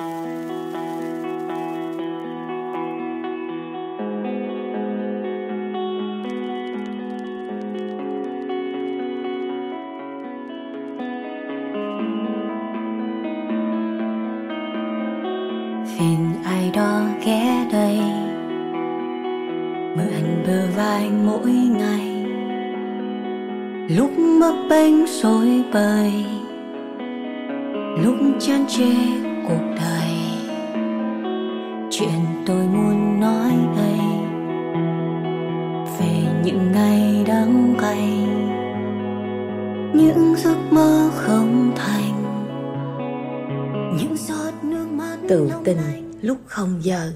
phiền ai đó ghé đây. Mượn bờ vai mỗi ngày. Lúc mấp bênh rồi bời. Lúc chán chê cuộc đời. Chuyện tôi muốn nói đây về những ngày đắng cay những giấc mơ không thành những giọt nước mắt tự tình lúc không giờ.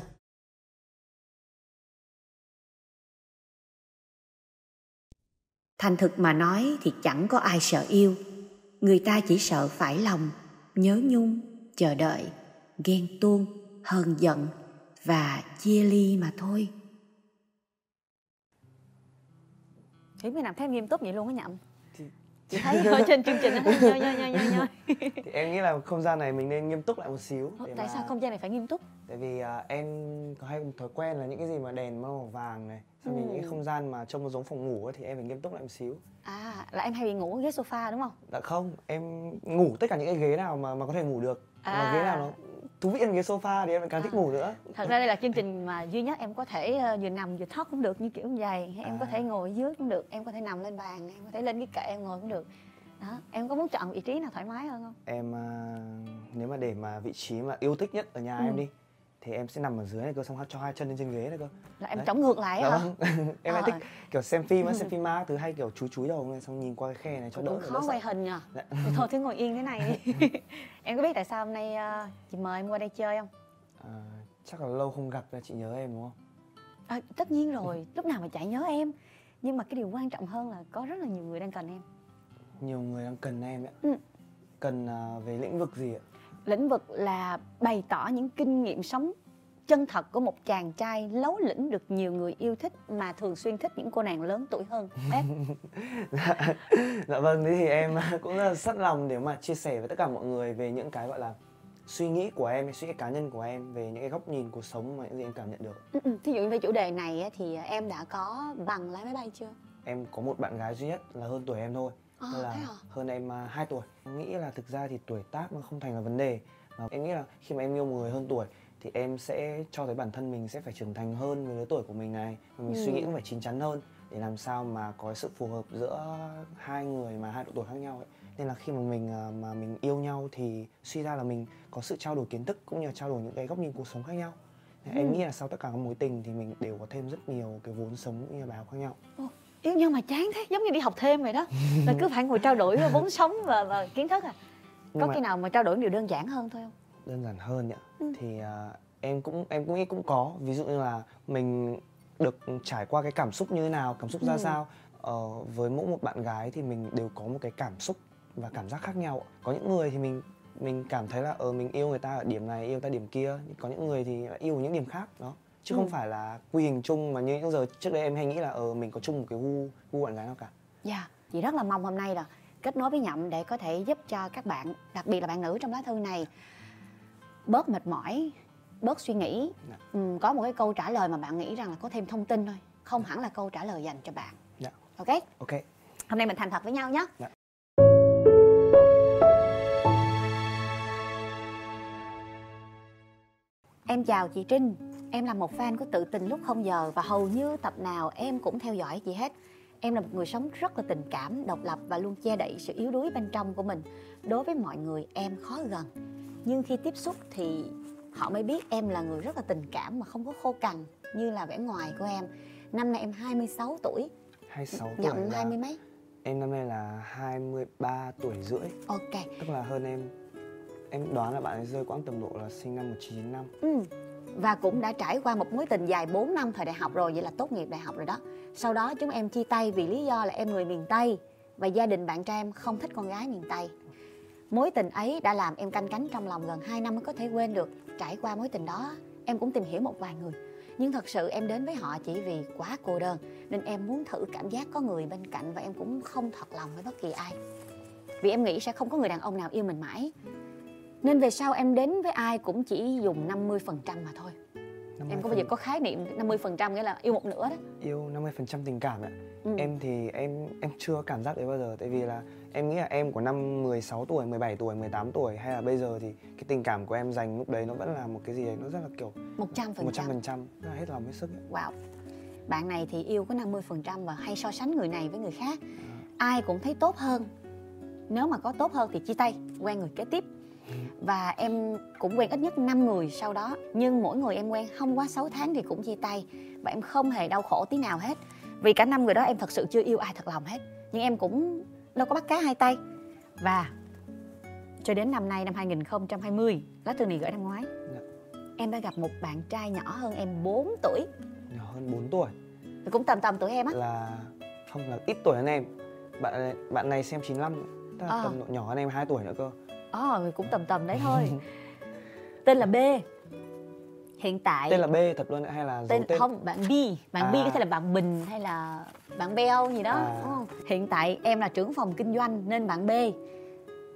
Thành thực mà nói thì chẳng có ai sợ yêu. Người ta chỉ sợ phải lòng nhớ nhung chờ đợi ghen tuông hờn giận và chia ly mà thôi. Hiếm khi nào thấy nghiêm túc vậy luôn á nhậm. Chị thấy ở trên chương trình nó thấy nhoi nhoi nhoi nhoi nhoi. Thì em nghĩ là không gian này mình nên nghiêm túc lại một xíu để tại mà- sao không gian này phải nghiêm túc? Tại vì à, em có hay một thói quen là những cái gì mà đèn màu vàng này xong rồi những cái không gian mà trông nó giống phòng ngủ ấy, thì em phải nghiêm túc lại một xíu. À là em hay bị ngủ ghế sofa đúng không? Dạ không em ngủ tất cả những cái ghế nào mà mà có thể ngủ được À. ghế nào nó thú vị hơn ghế sofa thì em lại càng thích À. ngủ nữa thật ra đây là chương trình mà duy nhất em có thể ờ, vừa nằm vừa thoát cũng được như kiểu như vậy hay em có À. thể ngồi dưới cũng được em có thể nằm lên bàn em có thể lên cái kệ em ngồi cũng được đó em có muốn chọn vị trí nào thoải mái hơn không em à, nếu mà để mà vị trí mà yêu thích nhất ở nhà Ừ. em đi thì em sẽ nằm ở dưới này cơ xong cho hai chân lên trên ghế này cơ. Là em Đấy. chống ngược lại dạ hả? vâng. Em lại Ờ. thích kiểu xem phim á xem phim ma thứ hay kiểu chúi chúi đầu này xong nhìn qua cái khe này cho đỡ khó quay hình nhờ. Dạ. thôi cứ ngồi yên thế này đi. Em có biết tại sao hôm nay ờ, chị mời em qua đây chơi không? À, chắc là lâu không gặp là chị nhớ em đúng không? À, tất nhiên rồi. Lúc nào mà chả nhớ em. Nhưng mà cái điều quan trọng hơn là có rất là nhiều người đang cần em. Nhiều người đang cần em ạ. Ừ. cần à, về lĩnh vực gì ạ lĩnh vực là bày tỏ những kinh nghiệm sống chân thật của một chàng trai lấu lĩnh được nhiều người yêu thích mà thường xuyên thích những cô nàng lớn tuổi hơn. Dạ, dạ vâng thế thì em cũng rất là sẵn lòng để mà chia sẻ với tất cả mọi người về những cái gọi là suy nghĩ của em suy nghĩ cá nhân của em về những cái góc nhìn cuộc sống mà những gì em cảm nhận được. Ừ, ừ. thí dụ về chủ đề này thì em đã có bằng lái máy bay chưa? Em có một bạn gái duy nhất là hơn tuổi em thôi à, là thế hả? hơn em à, 2 tuổi. Em nghĩ là thực ra thì tuổi tác nó không thành là vấn đề. Mà em nghĩ là khi mà em yêu một người hơn tuổi thì em sẽ cho thấy bản thân mình sẽ phải trưởng thành hơn với lứa tuổi của mình này. Và mình Ừ. suy nghĩ cũng phải chín chắn hơn để làm sao mà có sự phù hợp giữa hai người mà hai độ tuổi khác nhau ấy. Nên là khi mà mình à, mà mình yêu nhau thì suy ra là mình có sự trao đổi kiến thức cũng như là trao đổi những cái góc nhìn cuộc sống khác nhau. Nên em Ừ. nghĩ là sau tất cả các mối tình thì mình đều có thêm rất nhiều cái vốn sống cũng như là bài học khác nhau yêu nhau mà chán thế giống như đi học thêm vậy đó. Là cứ phải ngồi trao đổi vốn sống và, và kiến thức à. Nhưng có mà- khi nào mà trao đổi điều đơn giản hơn thôi không? Đơn giản hơn nhỉ. Ừ. thì à, em cũng em cũng nghĩ cũng có. Ví dụ như là mình được trải qua cái cảm xúc như thế nào cảm xúc ra Ừ. sao. Ờ, với mỗi một bạn gái thì mình đều có một cái cảm xúc và cảm giác khác nhau. Có những người thì mình mình cảm thấy là ờ mình yêu người ta ở điểm này yêu ta điểm kia. Có những người thì yêu những điểm khác đó chứ Ừ. không phải là quy hình chung mà như những giờ trước đây em hay nghĩ là ờ mình có chung một cái gu gu bạn gái nào cả Dạ, chị rất là mong hôm nay là kết nối với Nhậm để có thể giúp cho các bạn, đặc biệt là bạn nữ trong lá thư này bớt mệt mỏi, bớt suy nghĩ. Dạ. Ừm, có một cái câu trả lời mà bạn nghĩ rằng là có thêm thông tin thôi, không hẳn là câu trả lời dành cho bạn. Dạ. Ok, ok hôm nay mình thành thật với nhau nhé. Dạ. Em chào chị Trinh, em là một fan của tự tình lúc không giờ và hầu như tập nào em cũng theo dõi chị hết. Em là một người sống rất là tình cảm, độc lập và luôn che đậy sự yếu đuối bên trong của mình. Đối với mọi người em khó gần, nhưng khi tiếp xúc thì họ mới biết em là người rất là tình cảm mà không có khô cằn như là vẻ ngoài của em. Năm nay em 26 tuổi, 26 tuổi Nhậm hai mươi mấy. em năm nay là 23 tuổi rưỡi Ok. tức là hơn em em đoán là bạn ấy rơi quãng tầm độ là sinh năm 1995 Ừ. Và cũng đã trải qua một mối tình dài 4 năm thời đại học rồi, vậy là tốt nghiệp đại học rồi đó. Sau đó chúng em chia tay vì lý do là em người miền Tây và gia đình bạn trai em không thích con gái miền Tây. Mối tình ấy đã làm em canh cánh trong lòng gần 2 năm mới có thể quên được. Trải qua mối tình đó, em cũng tìm hiểu một vài người. Nhưng thật sự em đến với họ chỉ vì quá cô đơn Nên em muốn thử cảm giác có người bên cạnh Và em cũng không thật lòng với bất kỳ ai Vì em nghĩ sẽ không có người đàn ông nào yêu mình mãi nên về sau em đến với ai cũng chỉ dùng 50% mà thôi. Em có bao giờ có khái niệm 50% nghĩa là yêu một nửa đó? Yêu 50% tình cảm ạ. Ừ. em thì em em chưa cảm giác đấy bao giờ tại vì là em nghĩ là em của năm 16 tuổi 17 tuổi 18 tuổi hay là bây giờ thì cái tình cảm của em dành lúc đấy nó vẫn là một cái gì đấy nó rất là kiểu 100% 100% rất là hết lòng hết sức ấy. Wow. Bạn này thì yêu có 50% và hay so sánh người này với người khác. Ai cũng thấy tốt hơn. Nếu mà có tốt hơn thì chia tay Quen người kế tiếp Và em cũng quen ít nhất 5 người sau đó. Nhưng mỗi người em quen không quá 6 tháng thì cũng chia tay. Và em không hề đau khổ tí nào hết. Vì cả năm người đó em thật sự chưa yêu ai thật lòng hết. Nhưng em cũng đâu có bắt cá hai tay. Và cho đến năm nay năm 2020 Lá thư này gửi năm ngoái. Dạ. Em đã gặp một bạn trai nhỏ hơn em 4 tuổi. Nhỏ hơn 4 tuổi. Cũng tầm tầm tuổi em á. Là không là ít tuổi hơn em. Bạn bạn này xem 95 tức là À. tầm độ nhỏ hơn em 2 tuổi nữa cơ ờ cũng tầm tầm đấy thôi. Tên là B. Hiện tại tên là B thật luôn hay là tên tên? không bạn B. Bạn B À. có thể là bạn Bình hay là bạn Beo gì đó. À. đúng không? hiện tại em là trưởng phòng kinh doanh nên bạn B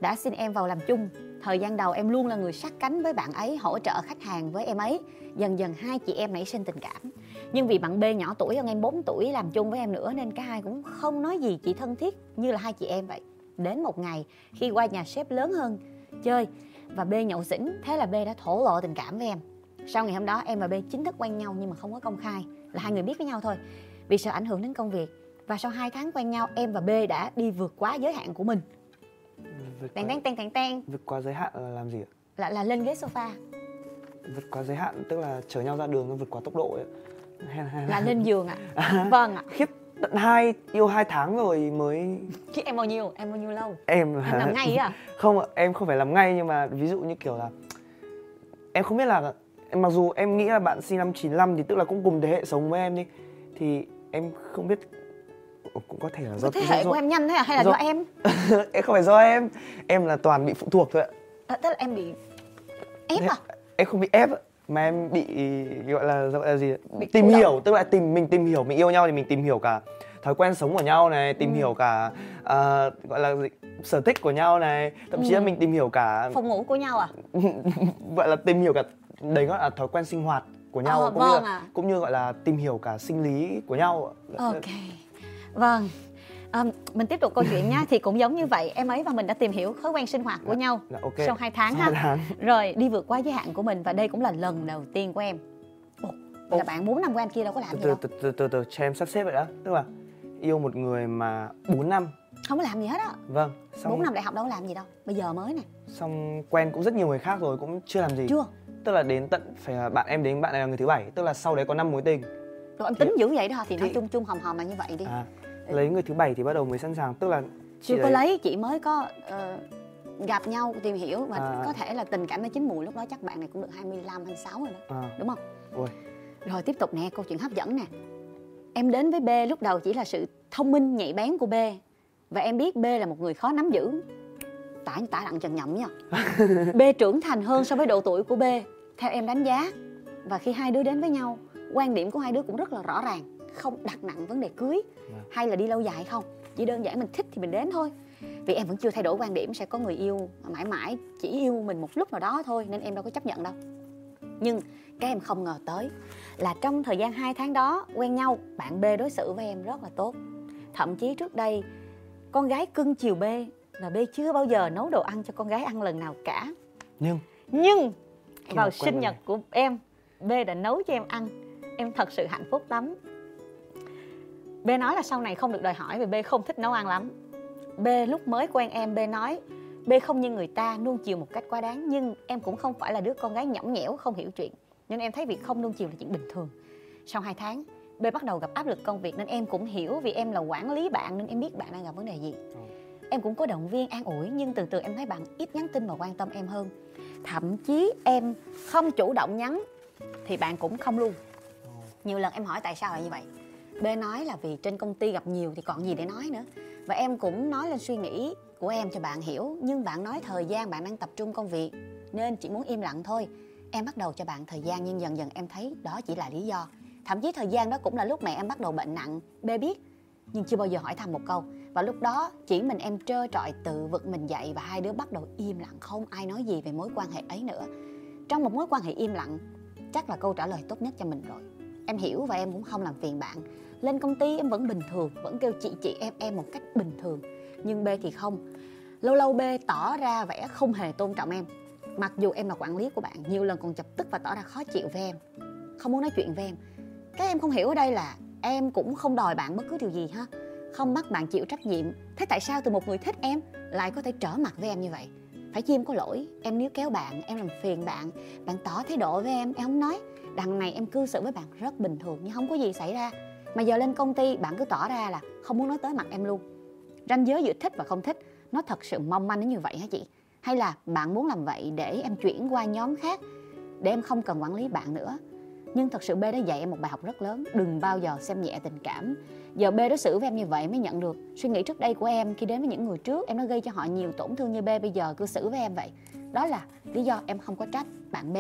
đã xin em vào làm chung. Thời gian đầu em luôn là người sát cánh với bạn ấy hỗ trợ khách hàng với em ấy. Dần dần hai chị em nảy sinh tình cảm. Nhưng vì bạn B nhỏ tuổi hơn em 4 tuổi làm chung với em nữa nên cả hai cũng không nói gì chỉ thân thiết như là hai chị em vậy đến một ngày khi qua nhà sếp lớn hơn. Chơi. Và B nhậu xỉn. Thế là B đã thổ lộ tình cảm với em. Sau ngày hôm đó em và B chính thức quen nhau nhưng mà không có công khai. Là hai người biết với nhau thôi. Vì sợ ảnh hưởng đến công việc. Và sau 2 tháng quen nhau em và B đã đi vượt quá giới hạn của mình. Vượt tèn tèn tèn tèn vượt qua giới hạn là làm gì ạ? Là là lên ghế sofa. Vượt qua giới hạn tức là chở nhau ra đường vượt qua tốc độ ấy. Là, lên giường ạ. Vâng ạ. Khiếp tận hai yêu hai tháng rồi mới chứ em bao nhiêu? Em bao nhiêu lâu? Em là em làm ngay à? không ạ em không phải làm ngay nhưng mà ví dụ như kiểu là em không biết là mặc dù em nghĩ là bạn sinh năm 95 thì tức là cũng cùng thế hệ sống với em đi thì em không biết cũng có thể là do thế hệ của em nhanh thế à? Hay là do- do em? Em không phải do em em là toàn bị phụ thuộc thôi ạ. À, tức là em bị ép à? em không bị ép mà em bị gọi là gọi là gì? Bị tìm động. hiểu tức là tìm mình tìm hiểu mình yêu nhau thì mình tìm hiểu cả thói quen sống của nhau này tìm Ừ. hiểu cả à, gọi là gì? sở thích của nhau này thậm chí Ừ. là mình tìm hiểu cả phòng ngủ của nhau à gọi là tìm hiểu cả đấy gọi là thói quen sinh hoạt của nhau Ờ, cũng vâng như là, ạ. cũng như gọi là tìm hiểu cả sinh lý của nhau ok vâng à, mình tiếp tục câu chuyện nhá thì cũng giống như vậy em ấy và mình đã tìm hiểu thói quen sinh hoạt của nhau Dạ, ok. sau 2 tháng Sau ha. tháng. rồi đi vượt qua giới hạn của mình và đây cũng là lần đầu tiên của em. Ồ, là bạn 4 năm của anh kia đâu có làm từ gì từ đâu. từ từ từ từ cho em sắp xếp vậy đã tức là yêu một người mà 4 năm. Không có làm gì hết á. Vâng xong 4 năm đại học đâu có làm gì đâu. Bây giờ mới nè. Xong quen cũng rất nhiều người khác rồi cũng chưa làm gì. Chưa. Tức là đến tận phải là bạn em đến bạn này là người thứ bảy tức là sau đấy có năm mối tình. Rồi em tính dữ vậy đó hả? thì nói Thì- chung chung hòm hòm là như vậy đi. À, lấy người thứ bảy thì bắt đầu mới sẵn sàng. Tức là chị chưa có lấy chị mới có ờ, gặp nhau tìm hiểu và À. có thể là tình cảm nó chín mùi lúc đó chắc bạn này cũng được 25 26 rồi đó à, đúng không? Ôi. Rồi tiếp tục nè câu chuyện hấp dẫn nè. Em đến với B lúc đầu chỉ là sự thông minh nhạy bén của B và em biết B là một người khó nắm giữ. Tả tả đặng trần nhậm nha B trưởng thành hơn so với độ tuổi của B theo em đánh giá. Và khi hai đứa đến với nhau quan điểm của hai đứa cũng rất là rõ ràng không đặt nặng vấn đề cưới Vâng. hay là đi lâu dài không. Chỉ đơn giản mình thích thì mình đến thôi. Vì em vẫn chưa thay đổi quan điểm sẽ có người yêu mãi mãi chỉ yêu mình một lúc nào đó thôi nên em đâu có chấp nhận đâu. Nhưng các em không ngờ tới là trong thời gian 2 tháng đó quen nhau bạn B đối xử với em rất là tốt. Thậm chí trước đây con gái cưng chiều B và B chưa bao giờ nấu đồ ăn cho con gái ăn lần nào cả. Nhưng? Nhưng Khi vào sinh nhật của em B đã nấu cho em ăn. Em thật sự hạnh phúc lắm B nói là sau này không được đòi hỏi vì B không thích nấu ăn lắm. B lúc mới quen em B nói B không như người ta nuông chiều một cách quá đáng nhưng em cũng không phải là đứa con gái nhõng nhẽo không hiểu chuyện. Nên em thấy việc không nuông chiều là chuyện bình thường. Sau 2 tháng B bắt đầu gặp áp lực công việc nên em cũng hiểu vì em là quản lý bạn nên em biết bạn đang gặp vấn đề gì. Em cũng có động viên an ủi nhưng từ từ em thấy bạn ít nhắn tin và quan tâm em hơn. Thậm chí em không chủ động nhắn thì bạn cũng không luôn. Nhiều lần em hỏi tại sao lại như vậy B nói là vì trên công ty gặp nhiều thì còn gì để nói nữa. Và em cũng nói lên suy nghĩ của em cho bạn hiểu, nhưng bạn nói thời gian bạn đang tập trung công việc, nên chỉ muốn im lặng thôi. Em bắt đầu cho bạn thời gian, nhưng dần dần em thấy đó chỉ là lý do. Thậm chí thời gian đó cũng là lúc mẹ em bắt đầu bệnh nặng B biết, nhưng chưa bao giờ hỏi thăm một câu. Và lúc đó chỉ mình em trơ trọi, tự vực mình dậy và hai đứa bắt đầu im lặng. Không ai nói gì về mối quan hệ ấy nữa. Trong một mối quan hệ im lặng, chắc là câu trả lời tốt nhất cho mình rồi em hiểu và em cũng không làm phiền bạn. Lên công ty em vẫn bình thường, vẫn kêu chị chị em em một cách bình thường. Nhưng b thì không. Lâu lâu b tỏ ra vẻ không hề tôn trọng em. Mặc dù em là quản lý của bạn, nhiều lần còn chập tức và tỏ ra khó chịu với em. Không muốn nói chuyện với em. Cái em không hiểu ở đây là em cũng không đòi bạn bất cứ điều gì ha. Không bắt bạn chịu trách nhiệm. Thế tại sao từ một người thích em lại có thể trở mặt với em như vậy? Phải chi em có lỗi. Em níu kéo bạn, em làm phiền bạn. Bạn tỏ thái độ với em em không nói đằng này em cư xử với bạn rất bình thường, nhưng không có gì xảy ra. Mà giờ lên công ty, bạn cứ tỏ ra là không muốn nói tới mặt em luôn. Ranh giới giữa thích và không thích, nó thật sự mong manh đến như vậy hả chị? Hay là bạn muốn làm vậy để em chuyển qua nhóm khác, để em không cần quản lý bạn nữa? Nhưng thật sự B đã dạy em một bài học rất lớn, đừng bao giờ xem nhẹ tình cảm. Giờ B đối xử với em như vậy mới nhận được suy nghĩ trước đây của em. Khi đến với những người trước, em đã gây cho họ nhiều tổn thương như B bây giờ cư xử với em vậy. Đó là lý do em không có trách bạn B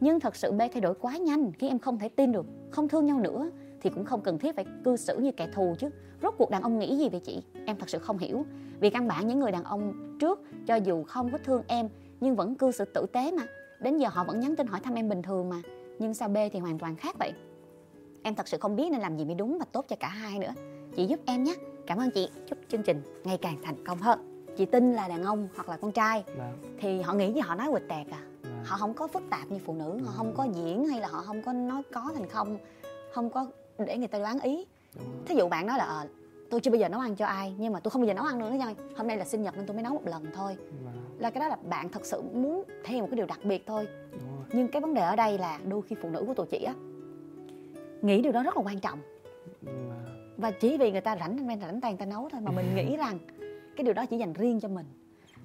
nhưng thật sự B thay đổi quá nhanh khi em không thể tin được không thương nhau nữa thì cũng không cần thiết phải cư xử như kẻ thù chứ. Rốt cuộc đàn ông nghĩ gì về chị? Em thật sự không hiểu. Vì căn bản những người đàn ông trước cho dù không có thương em nhưng vẫn cư xử tử tế mà. Đến giờ họ vẫn nhắn tin hỏi thăm em bình thường mà. Nhưng sao B thì hoàn toàn khác vậy? Em thật sự không biết nên làm gì mới đúng và tốt cho cả hai nữa. Chị giúp em nhé. Cảm ơn chị. Chúc chương trình ngày càng thành công hơn. Chị tin là đàn ông hoặc là con trai. Vâng thì họ nghĩ gì họ nói quịch tẹt à vâng. Họ không có phức tạp như phụ nữ họ Ừ. không có diễn hay là họ không có nói có thành không không có để người ta đoán ý. Thí dụ bạn nói là ờ, tôi chưa bao giờ nấu ăn cho ai nhưng mà tôi không bao giờ nấu ăn nữa nha. Hôm nay là sinh nhật nên tôi mới nấu một lần thôi. Vâng, là cái đó là bạn thật sự muốn hiện một cái điều đặc biệt thôi. Nhưng cái vấn đề ở đây là đôi khi phụ nữ của tụi chị á nghĩ điều đó rất là quan trọng. Vâng, và chỉ vì người ta rảnh nên rảnh tay người ta nấu thôi mà mình nghĩ rằng cái điều đó chỉ dành riêng cho mình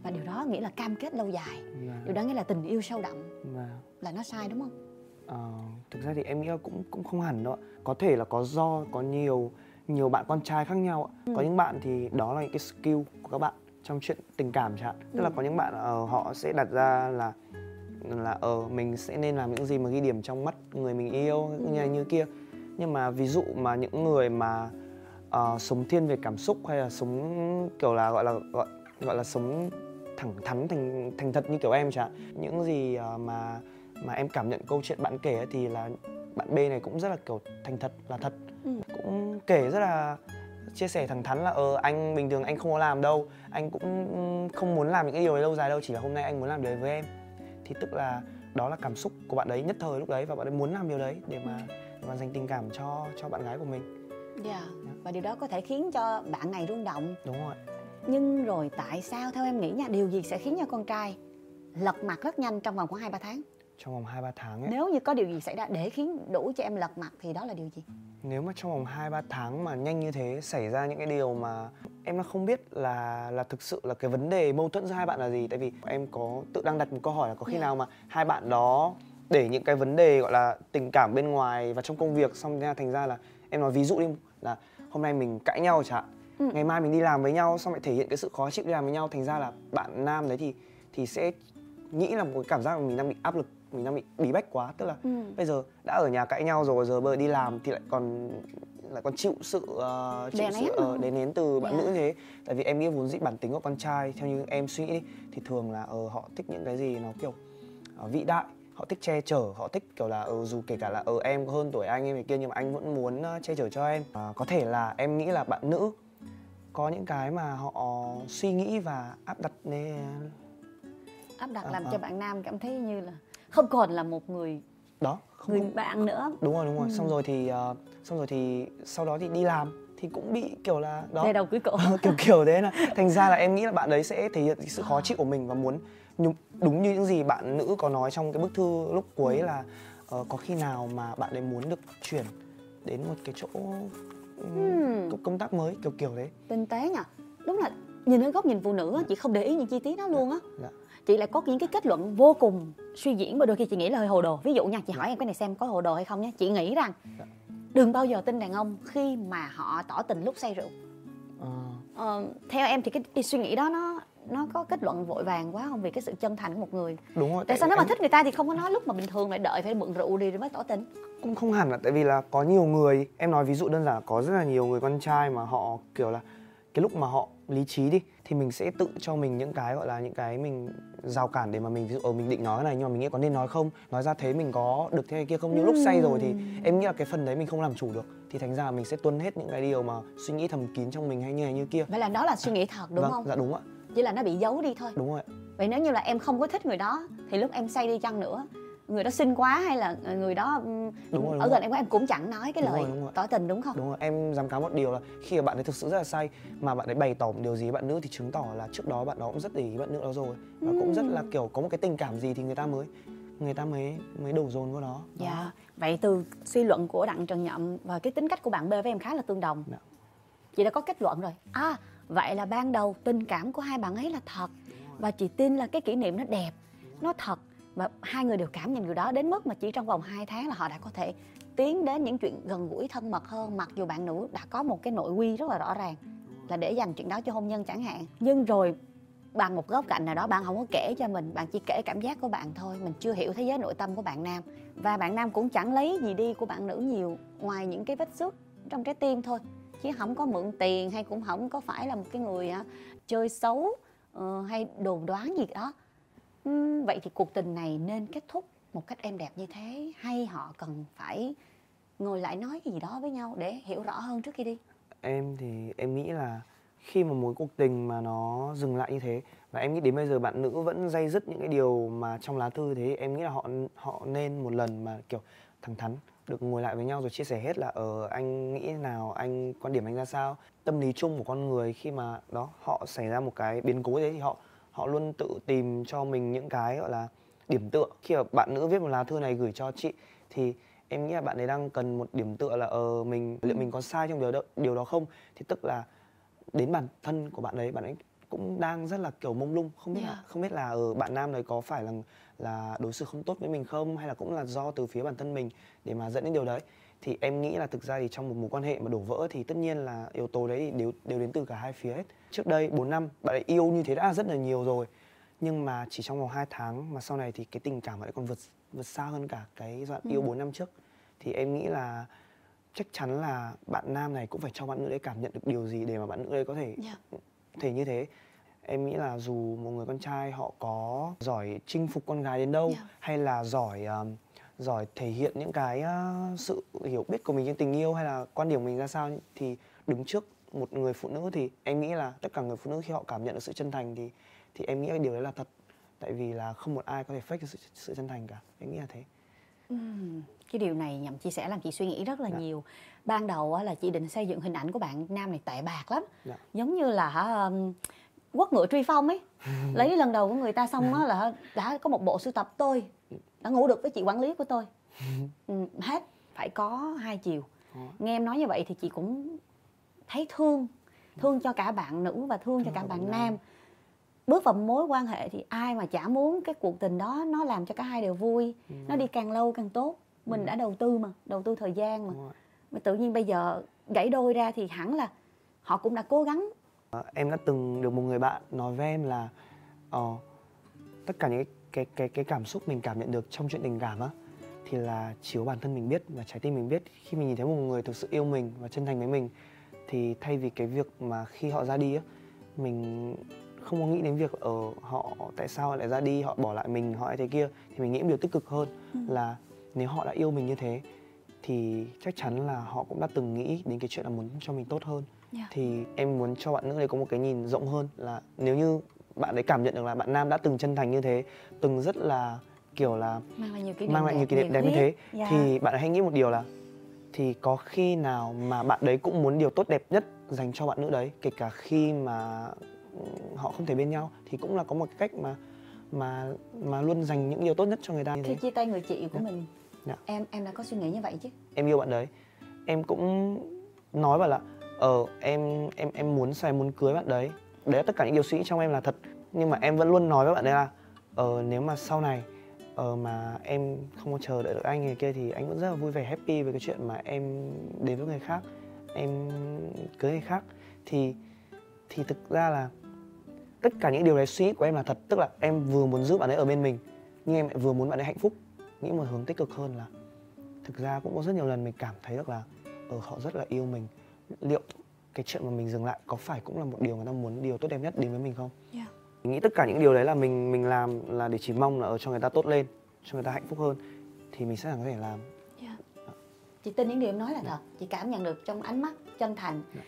và điều đó nghĩa là cam kết lâu dài vâng, điều đó nghĩa là tình yêu sâu đậm vâng. là nó sai đúng không Ờ, thực ra thì em nghĩ là cũng cũng không hẳn đâu ạ. Có thể là có do có nhiều nhiều bạn con trai khác nhau ạ. Có những bạn thì đó là những cái skill của các bạn trong chuyện tình cảm chẳng hạn. Tức là Ừ. có những bạn ờ, họ sẽ đặt ra là là ờ mình sẽ nên làm những gì mà ghi điểm trong mắt người mình yêu Ừ. như như kia. Nhưng mà ví dụ mà những người mà ờ, sống thiên về cảm xúc hay là sống kiểu là gọi là gọi gọi là sống thẳng thắn thành thành thật như kiểu em chẳng. Những gì ờ, mà mà em cảm nhận câu chuyện bạn kể thì là bạn B này cũng rất là kiểu thành thật là thật. Ừ. cũng kể rất là chia sẻ thẳng thắn là ờ anh bình thường anh không có làm đâu. Anh cũng không muốn làm những cái điều đấy lâu dài đâu chỉ là hôm nay anh muốn làm điều đấy với em. Thì tức là đó là cảm xúc của bạn đấy nhất thời lúc đấy và bạn ấy muốn làm điều đấy để mà để mà dành tình cảm cho cho bạn gái của mình. Dạ. và điều đó có thể khiến cho bạn này rung động. Đúng rồi nhưng rồi tại sao theo em nghĩ nha điều gì sẽ khiến cho con trai lật mặt rất nhanh trong vòng khoảng hai ba tháng? Trong vòng 2 3 tháng ấy. Nếu như có điều gì xảy ra để khiến đủ cho em lật mặt thì đó là điều gì? Nếu mà trong vòng 2 3 tháng mà nhanh như thế xảy ra những cái điều mà em đã không biết là là thực sự là cái vấn đề mâu thuẫn giữa hai bạn là gì. Tại vì em có tự đang đặt một câu hỏi là có khi Dạ. nào mà hai bạn đó để những cái vấn đề gọi là tình cảm bên ngoài và trong công việc xong ra thành ra là em nói ví dụ đi là hôm nay mình cãi nhau chẳng Ừ. ngày mai mình đi làm với nhau xong lại thể hiện cái sự khó chịu đi làm với nhau thành ra là bạn nam đấy thì thì sẽ nghĩ là một cái cảm giác là mình đang bị áp lực mình đang bị bí bách quá tức là ừ. bây giờ đã ở nhà cãi nhau rồi giờ bây đi làm thì lại còn lại còn chịu sự uh, chịu Đè sự uh, luôn. đè nén từ bạn Dạ. nữ như thế tại vì em nghĩ vốn dĩ bản tính của con trai theo như em suy nghĩ thì thường là ờ họ thích những cái gì nó kiểu ờ, vĩ đại họ thích che chở họ thích kiểu là ờ dù kể cả là ờ em có hơn tuổi anh em này kia nhưng mà anh vẫn muốn ờ, che chở cho em Ờ, có thể là em nghĩ là bạn nữ có những cái mà họ suy nghĩ và áp đặt nên áp đặt À, làm à. cho bạn nam cảm thấy như là không còn là một người đó không người bạn nữa đúng rồi đúng rồi Ừ. xong rồi thì ờ, xong rồi thì sau đó thì đi làm thì cũng bị kiểu là đó đè đầu cưới cổ kiểu kiểu thế là thành ra là em nghĩ là bạn đấy sẽ thể hiện sự khó chịu của mình và muốn đúng như những gì bạn nữ có nói trong cái bức thư lúc cuối là ờ, có khi nào mà bạn ấy muốn được chuyển đến một cái chỗ. Um, công tác mới kiểu kiểu đấy tinh tế nhỉ đúng là nhìn ở góc nhìn phụ nữ chị không để ý những chi tiết đó luôn á. Dạ. chị lại có những cái kết luận vô cùng suy diễn và đôi khi chị nghĩ là hơi hồ đồ. Ví dụ nha chị hỏi em cái này xem có hồ đồ hay không nhé. Chị nghĩ rằng Dạ. đừng bao giờ tin đàn ông khi mà họ tỏ tình lúc say rượu. Ờ, ờ, theo em thì cái suy nghĩ đó nó nó có kết luận vội vàng quá không? Vì cái sự chân thành của một người. Đúng rồi tại sao nếu mà em- thích người ta thì không có nói lúc mà bình thường lại đợi phải mượn rượu đi rồi mới tỏ tình? Cũng không hẳn là tại vì là có nhiều người em nói ví dụ đơn giản là có rất là nhiều người con trai mà họ kiểu là cái lúc mà họ lý trí đi thì mình sẽ tự cho mình những cái gọi là những cái mình rào cản để mà mình ví dụ ở mình định nói cái này nhưng mà mình nghĩ có nên nói không? Nói ra thế mình có được thế kia không? Nhưng lúc say rồi thì em nghĩ là cái phần đấy mình không làm chủ được. Thì thành ra mình sẽ tuân hết những cái điều mà suy nghĩ thầm kín trong mình hay như này như kia. Vậy là đó là suy nghĩ thật đúng vâng, không? dạ đúng ạ chỉ là nó bị giấu đi thôi. Đúng rồi. Vậy nếu như là em không có thích người đó thì lúc em say đi chăng nữa người đó xinh quá hay là người đó Đúng rồi, đúng ở gần em quá em cũng chẳng nói cái Đúng lời rồi, đúng rồi. tỏ tình đúng không? Đúng rồi em dám cáo một điều là khi mà bạn ấy thực sự rất là say mà bạn ấy bày tỏ một điều gì bạn nữ thì chứng tỏ là trước đó bạn đó cũng rất để ý bạn nữ đó rồi. Và cũng rất là kiểu có một cái tình cảm gì thì người ta mới người ta mới mới đổ dồn vào đó. Dạ. Vậy từ suy luận của đặng trần nhậm và cái tính cách của bạn b với em khá là tương đồng. Dạ. chị đã có kết luận rồi. À vậy là ban đầu tình cảm của hai bạn ấy là thật. Và chị tin là cái kỷ niệm nó đẹp, nó thật. Và hai người đều cảm nhận điều đó đến mức mà chỉ trong vòng 2 tháng là họ đã có thể tiến đến những chuyện gần gũi, thân mật hơn. Mặc dù bạn nữ đã có một cái nội quy rất là rõ ràng là để dành chuyện đó cho hôn nhân chẳng hạn. Nhưng rồi bằng một góc cạnh nào đó, bạn không có kể cho mình, bạn chỉ kể cảm giác của bạn thôi. Mình chưa hiểu thế giới nội tâm của bạn nam. Và bạn nam cũng chẳng lấy gì đi của bạn nữ nhiều ngoài những cái vết xước trong trái tim thôi chứ không có mượn tiền hay cũng không có phải là một cái người à, chơi xấu ờ, hay đồn đoán gì đó. Uhm, vậy thì cuộc tình này nên kết thúc một cách êm đẹp như thế hay họ cần phải ngồi lại nói cái gì đó với nhau để hiểu rõ hơn trước khi đi? Em thì em nghĩ là khi mà mối cuộc tình mà nó dừng lại như thế và em nghĩ đến bây giờ bạn nữ vẫn dây dứt những cái điều mà trong lá thư thế em nghĩ là họ họ nên một lần mà kiểu thẳng thắn được ngồi lại với nhau rồi chia sẻ hết là ờ anh nghĩ thế nào anh quan điểm anh ra sao. Tâm lý chung của con người khi mà đó họ xảy ra một cái biến cố thế thì họ họ luôn tự tìm cho mình những cái gọi là điểm tựa. Khi mà bạn nữ viết một lá thư này gửi cho chị thì em nghĩ là bạn ấy đang cần một điểm tựa là ờ mình liệu mình có sai trong điều đó điều đó không? Thì tức là đến bản thân của bạn ấy bạn ấy cũng đang rất là kiểu mông lung. Không biết Yeah. không biết là ở bạn nam này có phải là là đối xử không tốt với mình không? Hay là cũng là do từ phía bản thân mình để mà dẫn đến điều đấy? Thì em nghĩ là thực ra thì trong một mối quan hệ mà đổ vỡ thì tất nhiên là yếu tố đấy thì đều đều đến từ cả hai phía hết. Trước đây 4 năm bạn ấy yêu như thế đã rất là nhiều rồi. Nhưng mà chỉ trong vòng 2 tháng mà sau này thì cái tình cảm ấy còn vượt vượt xa hơn cả cái đoạn yêu 4 năm trước. Thì em nghĩ là chắc chắn là bạn nam này cũng phải cho bạn nữ đấy cảm nhận được điều gì để mà bạn nữ đấy có thể Dạ. Thể như thế em nghĩ là dù một người con trai họ có giỏi chinh phục con gái đến đâu Dạ. hay là giỏi um, giỏi thể hiện những cái uh, sự hiểu biết của mình trên tình yêu hay là quan điểm của mình ra sao thì đứng trước một người phụ nữ thì em nghĩ là tất cả người phụ nữ khi họ cảm nhận được sự chân thành thì thì em nghĩ cái điều đấy là thật. Tại vì là không một ai có thể fake được sự, sự chân thành cả. Em nghĩ là thế Ừm, cái điều này nhằm chia sẻ làm chị suy nghĩ rất là Dạ. nhiều ban đầu á, là chị định xây dựng hình ảnh của bạn nam này tệ bạc lắm Dạ. giống như là hả quất ngựa truy phong ấy lấy lần đầu của người ta xong á là đã có một bộ sưu tập tôi đã ngủ được với chị quản lý của tôi hết phải có hai chiều Có. nghe em nói như vậy thì chị cũng thấy thương thương cho cả bạn nữ và thương cho Thương cả bạn bạn nam nam. Bước vào mối quan hệ thì ai mà chả muốn cái cuộc tình đó nó làm cho cả hai đều vui. Nó đi càng lâu càng tốt. Mình đã đầu tư mà đầu tư thời gian mà. Mà tự nhiên bây giờ gãy đôi ra thì hẳn là họ cũng đã cố gắng. Ờ, em đã từng được một người bạn nói với em là ờ, tất cả những cái, cái cái cái cảm xúc mình cảm nhận được trong chuyện tình cảm á thì là có bản thân mình biết và trái tim mình biết. Khi mình nhìn thấy một người thực sự yêu mình và chân thành với mình thì thay vì cái việc mà khi họ ra đi á mình không có nghĩ đến việc ở họ tại sao họ lại ra đi họ bỏ lại mình họ thế kia thì mình nghĩ một điều tích cực hơn là nếu họ đã yêu mình như thế thì chắc chắn là họ cũng đã từng nghĩ đến cái chuyện là muốn cho mình tốt hơn Dạ. thì em muốn cho bạn nữ đấy có một cái nhìn rộng hơn là nếu như bạn ấy cảm nhận được là bạn nam đã từng chân thành như thế từng rất là kiểu là mang lại nhiều kỷ niệm mang lại đẹp, niệm đẹp như thế. Dạ. thì bạn ấy hãy nghĩ một điều là thì có khi nào mà bạn đấy cũng muốn điều tốt đẹp nhất dành cho bạn nữ đấy kể cả khi mà ừ, họ không thể bên nhau thì cũng là có một cái cách mà mà mà luôn dành những điều tốt nhất cho người ta khi chia tay người chị của Dạ. mình Dạ. em em đã có suy nghĩ như vậy chứ? Em yêu bạn đấy. Em cũng nói bảo là ờ em em em muốn sao em muốn cưới bạn đấy. Đấy tất cả những điều suy nghĩ trong em là thật. Nhưng mà em vẫn luôn nói với bạn đấy là ờ nếu mà sau này ờ mà em không có chờ đợi được anh người kia thì anh vẫn rất là vui vẻ happy với cái chuyện mà em đến với người khác em cưới người khác. Thì thì thực ra là tất cả những điều đấy suy nghĩ của em là thật. Tức là em vừa muốn giữ bạn ấy ở bên mình nhưng em lại vừa muốn bạn ấy hạnh phúc. Nghĩ một hướng tích cực hơn là thực ra cũng có rất nhiều lần mình cảm thấy được là ở họ rất là yêu mình. Liệu cái chuyện mà mình dừng lại có phải cũng là một điều người ta muốn điều tốt đẹp nhất đến với mình không? Yeah. mình nghĩ tất cả những điều đấy là mình mình làm là để chỉ mong là ở cho người ta tốt lên cho người ta hạnh phúc hơn thì mình sẽ có thể làm. Chị tin những điều em nói là thật. Chị cảm nhận được trong ánh mắt chân thành. Ờ,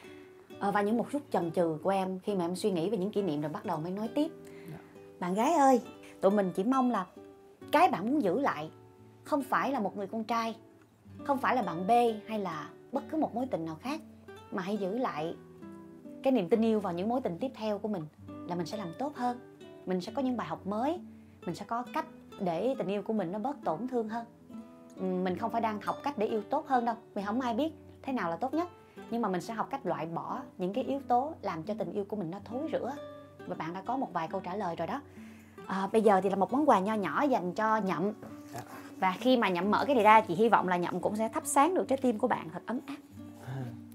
và những một chút chần chừ của em khi mà em suy nghĩ về những kỷ niệm rồi bắt đầu mới nói tiếp. Bạn gái ơi tụi mình chỉ mong là cái bạn muốn giữ lại không phải là một người con trai không phải là bạn b hay là bất cứ một mối tình nào khác mà hãy giữ lại cái niềm tin yêu vào những mối tình tiếp theo của mình là mình sẽ làm tốt hơn. Mình sẽ có những bài học mới mình sẽ có cách để tình yêu của mình nó bớt tổn thương hơn. Mình không phải đang học cách để yêu tốt hơn đâu vì không ai biết thế nào là tốt nhất nhưng mà mình sẽ học cách loại bỏ những cái yếu tố làm cho tình yêu của mình nó thối rữa. Và bạn đã có một vài câu trả lời rồi đó. À, bây giờ thì là một món quà nho nhỏ dành cho nhậm. Dạ. và khi mà nhậm mở cái này ra chị hy vọng là nhậm cũng sẽ thắp sáng được trái tim của bạn thật ấm áp.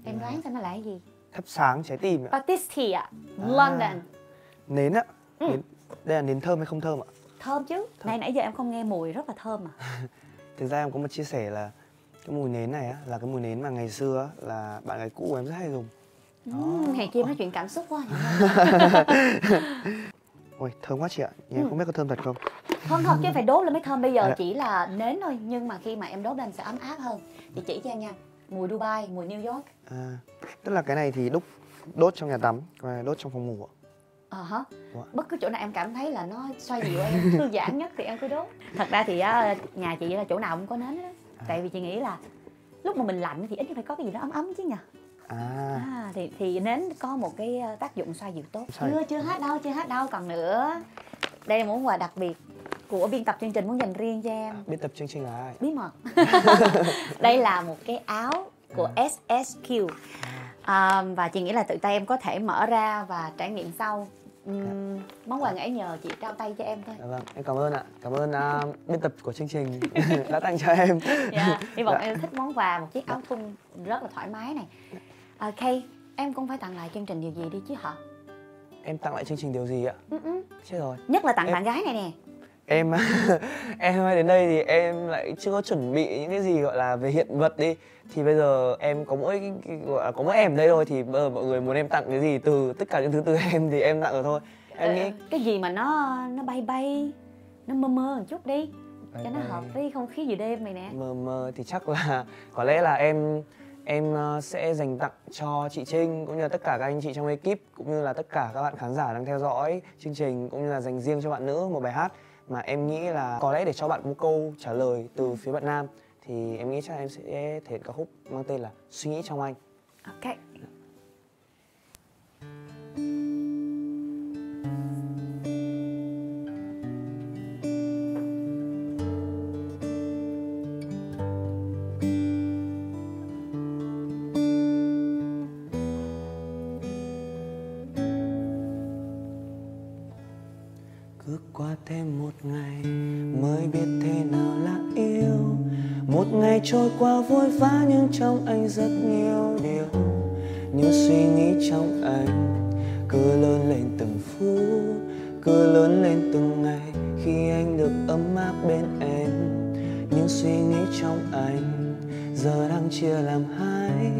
Em đoán xem nó là cái gì? Thắp sáng trái tim ạ. Batistia London. Nến ạ. Ừ. nến đây là nến thơm hay không thơm ạ? Thơm chứ. Này nãy giờ em không nghe mùi rất là thơm mà thực ra em có một chia sẻ là cái mùi nến này á là cái mùi nến mà ngày xưa á, là bạn gái cũ của em rất hay dùng. Ngày kia nói chuyện cảm xúc quá ôi thơm quá chị ạ. Nhưng Ừ. em không biết có thơm thật không? Không thật chứ phải đốt lên mới thơm Bây giờ Dạ. chỉ là nến thôi. Nhưng mà khi mà em đốt lên sẽ ấm áp hơn. Chị chỉ cho em nha Mùi Dubai, mùi New York. À, tức là cái này thì đúc đốt trong nhà tắm này đốt trong phòng ngủ ạ. Ờ hả? Dạ. Bất cứ chỗ nào em cảm thấy là nó xoa dịu em Thư giãn nhất thì em cứ đốt. Thật ra thì á, nhà chị là chỗ nào cũng có nến đó Tại vì chị nghĩ là Lúc mà mình lạnh thì ít nhất phải có cái gì đó ấm ấm chứ nhỉ à. À, thì, thì nến có một cái ờ, tác dụng xoa dịu tốt. Dịu. Chưa chưa hết đâu, chưa hết đâu. Còn nữa Đây là món quà đặc biệt Của biên tập chương trình muốn dành riêng cho em. Biên tập chương trình là ai? Bí mật. Đây là một cái áo của SSQ à, và chị nghĩ là tự tay em có thể mở ra và trải nghiệm sau Ừm, món quà nãy nhờ chị trao tay cho em thôi Dạ vâng, em cảm ơn ạ. Cảm ơn à, biên tập của chương trình đã tặng cho em. yeah. hy vọng Dạ. em thích món quà một chiếc áo thun rất là thoải mái này à, Kay em cũng phải tặng lại chương trình điều gì đi chứ hả Em tặng lại chương trình điều gì ạ? Ừ, ừ. Chết rồi. nhất là tặng Em- bạn gái này nè Em em hay đến đây thì em lại chưa có chuẩn bị những cái gì gọi là về hiện vật đi. Thì bây giờ em có mỗi cái, cái, gọi là có mỗi em ở đây thôi thì bây giờ mọi người muốn em tặng cái gì từ tất cả những thứ từ em thì em tặng rồi thôi. Em nghĩ Ờ, cái gì mà nó nó bay bay nó mơ mơ một chút đi cho nó hợp với không khí giữa đêm này nè mờ mờ thì chắc là có lẽ là em em ờ, sẽ dành tặng cho chị Trinh cũng như là tất cả các anh chị trong ekip cũng như là tất cả các bạn khán giả đang theo dõi chương trình cũng như là dành riêng cho bạn nữ một bài hát mà em nghĩ là có lẽ để cho bạn một câu trả lời từ phía bạn nam, thì em nghĩ chắc em sẽ thể hiện ca khúc mang tên là suy nghĩ trong anh. Ok. Qua vội vã nhưng trong anh rất nhiều điều những suy nghĩ trong anh. Cứ lớn lên từng phút, cứ lớn lên từng ngày khi anh được ấm áp bên em. Những suy nghĩ trong anh giờ đang chia làm hai.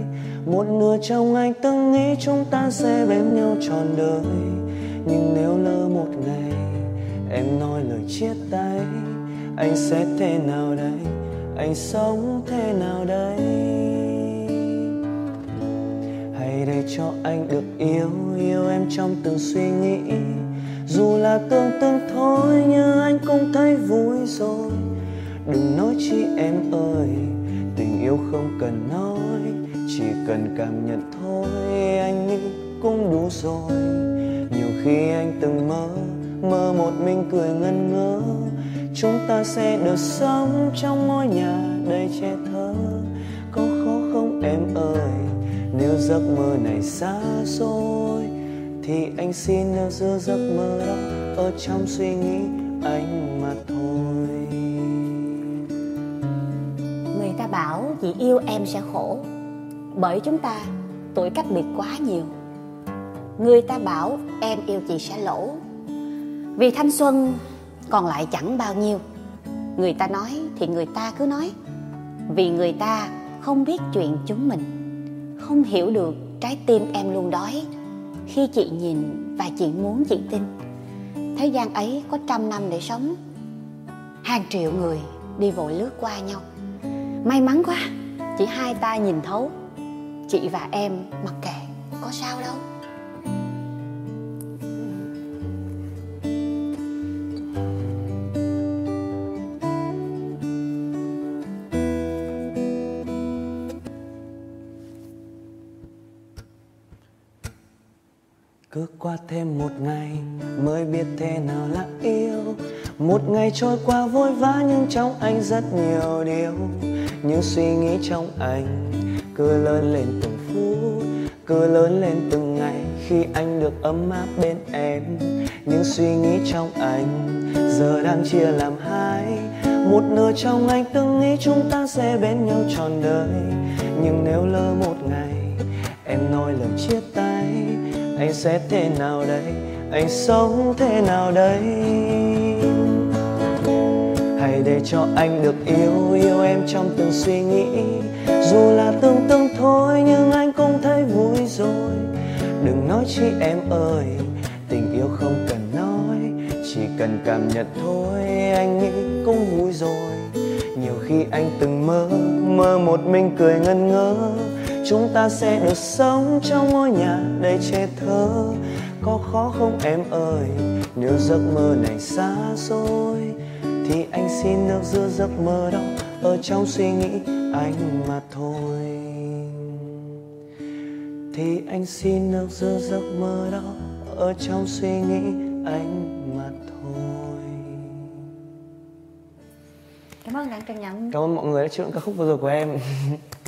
Một nửa trong anh từng nghĩ chúng ta sẽ bên nhau trọn đời. Nhưng nếu lỡ một ngày em nói lời chia tay, anh sẽ thế nào đây? Anh sống thế nào đây? Hãy để cho anh được yêu yêu em trong từng suy nghĩ. Dù là tương tương thôi, nhưng anh cũng thấy vui rồi. Đừng nói chi em ơi, tình yêu không cần nói, chỉ cần cảm nhận thôi, anh nghĩ cũng đủ rồi. Nhiều khi anh từng mơ mơ một mình cười ngân ngơ chúng ta sẽ được sống trong ngôi nhà đầy che thơ có khó không em ơi? Nếu giấc mơ này xa xôi, thì anh xin nếu giữ giấc mơ đó, ở trong suy nghĩ anh mà thôi. Người ta bảo chị yêu em sẽ khổ, Bởi chúng ta tuổi cách biệt quá nhiều. Người ta bảo em yêu chị sẽ lỗ. Vì thanh xuân còn lại chẳng bao nhiêu. Người ta nói thì người ta cứ nói, Vì người ta không biết chuyện chúng mình, Không hiểu được trái tim em luôn đói khi chị nhìn và chị muốn chị tin. Thế gian ấy có trăm năm để sống, hàng triệu người đi vội lướt qua nhau. May mắn quá, chỉ hai ta nhìn thấu, chị và em mặc kệ có sao đâu. Cứ qua thêm một ngày mới biết thế nào là yêu. Một ngày trôi qua vội vã nhưng trong anh rất nhiều điều. Những suy nghĩ trong anh cứ lớn lên từng phút, cứ lớn lên từng ngày khi anh được ấm áp bên em. Những suy nghĩ trong anh giờ đang chia làm hai. Một nửa trong anh từng nghĩ chúng ta sẽ bên nhau trọn đời. Nhưng nếu lỡ một anh sẽ thế nào đây? Anh sống thế nào đây? Hãy để cho anh được yêu yêu em trong từng suy nghĩ. Dù là tương tương thôi, nhưng anh cũng thấy vui rồi. Đừng nói chi em ơi, tình yêu không cần nói. Chỉ cần cảm nhận thôi, anh nghĩ cũng vui rồi. Nhiều khi anh từng mơ mơ một mình cười ngân ngơ chúng ta sẽ được sống trong ngôi nhà đầy trẻ thơ. Có khó không em ơi? Nếu giấc mơ này xa xôi thì anh xin được giữ giấc mơ đó ở trong suy nghĩ anh mà thôi. Thì anh xin được giữ giấc mơ đó ở trong suy nghĩ anh mà thôi. Cảm ơn bạn trần nhậm cảm ơn mọi người đã chịu ca khúc vừa rồi của em